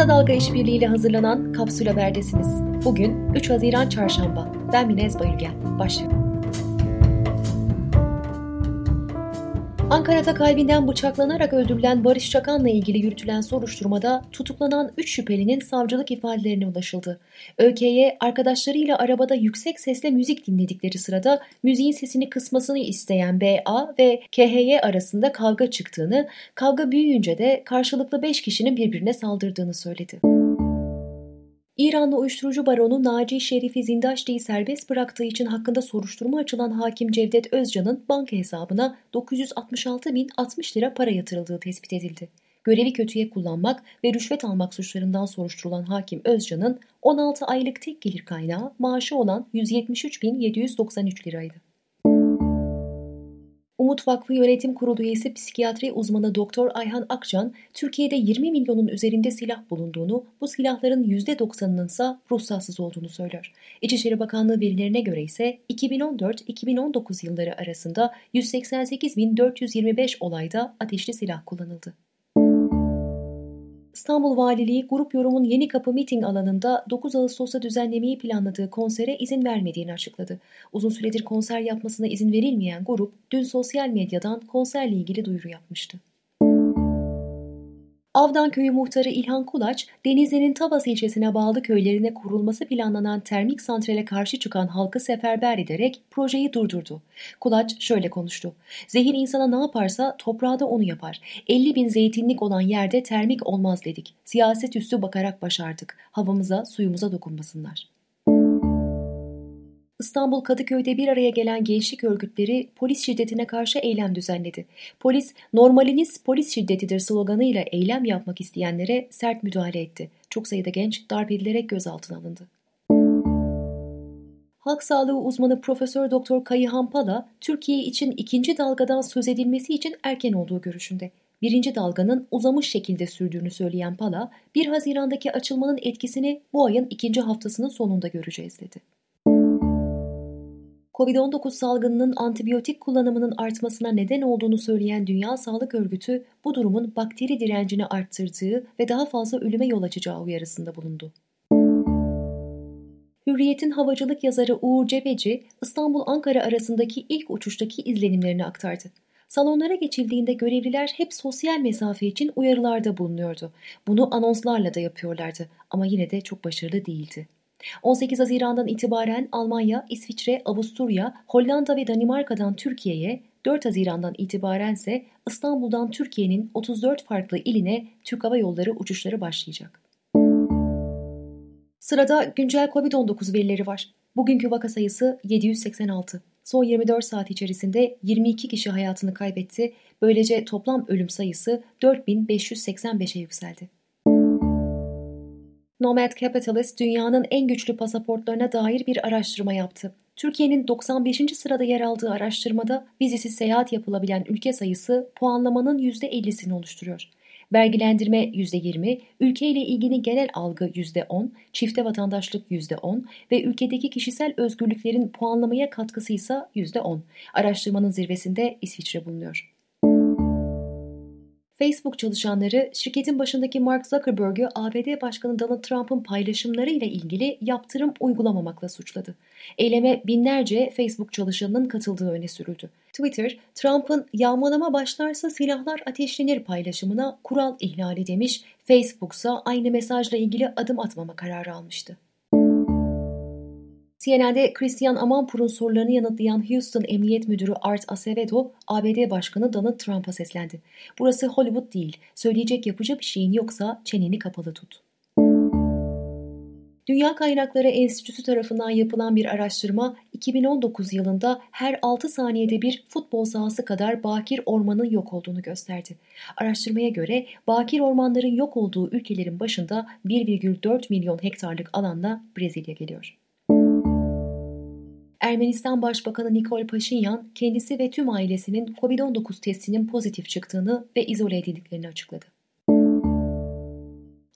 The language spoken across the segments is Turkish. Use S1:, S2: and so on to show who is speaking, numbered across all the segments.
S1: Kısa Dalga İşbirliği ile hazırlanan Kapsül Haber'desiniz. Bugün 3 Haziran Çarşamba. Ben Minez Bayülgen. Başlıyorum. Ankara'da kalbinden bıçaklanarak öldürülen Barış Çakan'la ilgili yürütülen soruşturmada tutuklanan 3 şüphelinin savcılık ifadelerine ulaşıldı. ÖK'ye arkadaşlarıyla arabada yüksek sesle müzik dinledikleri sırada müziğin sesini kısmasını isteyen BA ve KHY arasında kavga çıktığını, kavga büyüyünce de karşılıklı 5 kişinin birbirine saldırdığını söyledi. İranlı uyuşturucu baronu Naci Şerif'i Zindaşti'yi serbest bıraktığı için hakkında soruşturma açılan hakim Cevdet Özcan'ın banka hesabına 966.060 lira para yatırıldığı tespit edildi. Görevi kötüye kullanmak ve rüşvet almak suçlarından soruşturulan hakim Özcan'ın 16 aylık tek gelir kaynağı maaşı olan 173.793 liraydı. Umut Vakfı Yönetim Kurulu üyesi psikiyatri uzmanı Doktor Ayhan Akcan, Türkiye'de 20 milyonun üzerinde silah bulunduğunu, bu silahların %90'ının ise ruhsatsız olduğunu söylüyor. İçişleri Bakanlığı verilerine göre ise 2014-2019 yılları arasında 188.425 olayda ateşli silah kullanıldı. İstanbul Valiliği Grup Yorum'un Yeni Kapı miting alanında 9 Ağustos'ta düzenlemeyi planladığı konsere izin vermediğini açıkladı. Uzun süredir konser yapmasına izin verilmeyen grup dün sosyal medyadan konserle ilgili duyuru yapmıştı. Avdan Köyü muhtarı İlhan Kulaç, Denizli'nin Tavas ilçesine bağlı köylerine kurulması planlanan termik santrale karşı çıkan halkı seferber ederek projeyi durdurdu. Kulaç şöyle konuştu. Zehir insana ne yaparsa toprağa da onu yapar. 50 bin zeytinlik olan yerde termik olmaz dedik. Siyaset üstü bakarak başardık. Havamıza, suyumuza dokunmasınlar. İstanbul Kadıköy'de bir araya gelen gençlik örgütleri polis şiddetine karşı eylem düzenledi. Polis, normaliniz polis şiddetidir sloganıyla eylem yapmak isteyenlere sert müdahale etti. Çok sayıda genç darp edilerek gözaltına alındı. Halk sağlığı uzmanı Profesör Doktor Kayıhan Pala, Türkiye için ikinci dalgadan söz edilmesi için erken olduğu görüşünde. Birinci dalganın uzamış şekilde sürdüğünü söyleyen Pala, 1 Haziran'daki açılmanın etkisini bu ayın ikinci haftasının sonunda göreceğiz dedi. Covid-19 salgınının antibiyotik kullanımının artmasına neden olduğunu söyleyen Dünya Sağlık Örgütü bu durumun bakteri direncini arttırdığı ve daha fazla ölüme yol açacağı uyarısında bulundu. Hürriyet'in havacılık yazarı Uğur Cebeci, İstanbul-Ankara arasındaki ilk uçuştaki izlenimlerini aktardı. Salonlara geçildiğinde görevliler hep sosyal mesafe için uyarılarda bulunuyordu. Bunu anonslarla da yapıyorlardı ama yine de çok başarılı değildi. 18 Haziran'dan itibaren Almanya, İsviçre, Avusturya, Hollanda ve Danimarka'dan Türkiye'ye, 4 Haziran'dan itibaren ise İstanbul'dan Türkiye'nin 34 farklı iline Türk Hava Yolları uçuşları başlayacak. Sırada güncel COVID-19 verileri var. Bugünkü vaka sayısı 786. Son 24 saat içerisinde 22 kişi hayatını kaybetti. Böylece toplam ölüm sayısı 4585'e yükseldi. Nomad Capitalist dünyanın en güçlü pasaportlarına dair bir araştırma yaptı. Türkiye'nin 95. sırada yer aldığı araştırmada vizesiz seyahat yapılabilen ülke sayısı puanlamanın %50'sini oluşturuyor. Vergilendirme %20, ülkeyle ilgili genel algı %10, çifte vatandaşlık %10 ve ülkedeki kişisel özgürlüklerin puanlamaya katkısı ise %10. Araştırmanın zirvesinde İsviçre bulunuyor. Facebook çalışanları şirketin başındaki Mark Zuckerberg'ü ABD Başkanı Donald Trump'ın paylaşımları ile ilgili yaptırım uygulamamakla suçladı. Eyleme binlerce Facebook çalışanının katıldığı öne sürüldü. Twitter, Trump'ın yağmalama başlarsa silahlar ateşlenir paylaşımına kural ihlali demiş, Facebook ise aynı mesajla ilgili adım atmama kararı almıştı. CNN'de Christian Amanpour'un sorularını yanıtlayan Houston Emniyet Müdürü Art Acevedo, ABD Başkanı Donald Trump'a seslendi. Burası Hollywood değil, söyleyecek yapıcı bir şeyin yoksa çeneni kapalı tut. Dünya Kaynakları Enstitüsü tarafından yapılan bir araştırma 2019 yılında her 6 saniyede bir futbol sahası kadar bakir ormanın yok olduğunu gösterdi. Araştırmaya göre bakir ormanların yok olduğu ülkelerin başında 1,4 milyon hektarlık alanla Brezilya geliyor. Ermenistan Başbakanı Nikol Paşinyan kendisi ve tüm ailesinin COVID-19 testinin pozitif çıktığını ve izole edildiklerini açıkladı.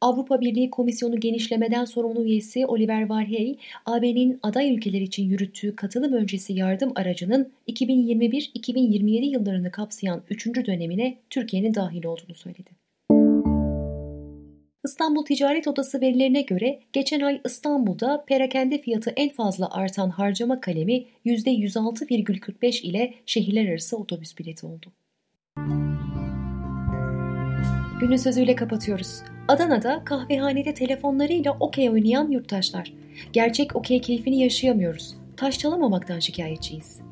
S1: Avrupa Birliği Komisyonu genişlemeden sorumlu üyesi Oliver Varhey, AB'nin aday ülkeler için yürüttüğü katılım öncesi yardım aracının 2021-2027 yıllarını kapsayan 3. dönemine Türkiye'nin dahil olduğunu söyledi. İstanbul Ticaret Odası verilerine göre geçen ay İstanbul'da perakende fiyatı en fazla artan harcama kalemi %106,45 ile şehirler arası otobüs bileti oldu. Günün sözüyle kapatıyoruz. Adana'da kahvehanede telefonlarıyla okey oynayan yurttaşlar. Gerçek okey keyfini yaşayamıyoruz. Taş çalamamaktan şikayetçiyiz.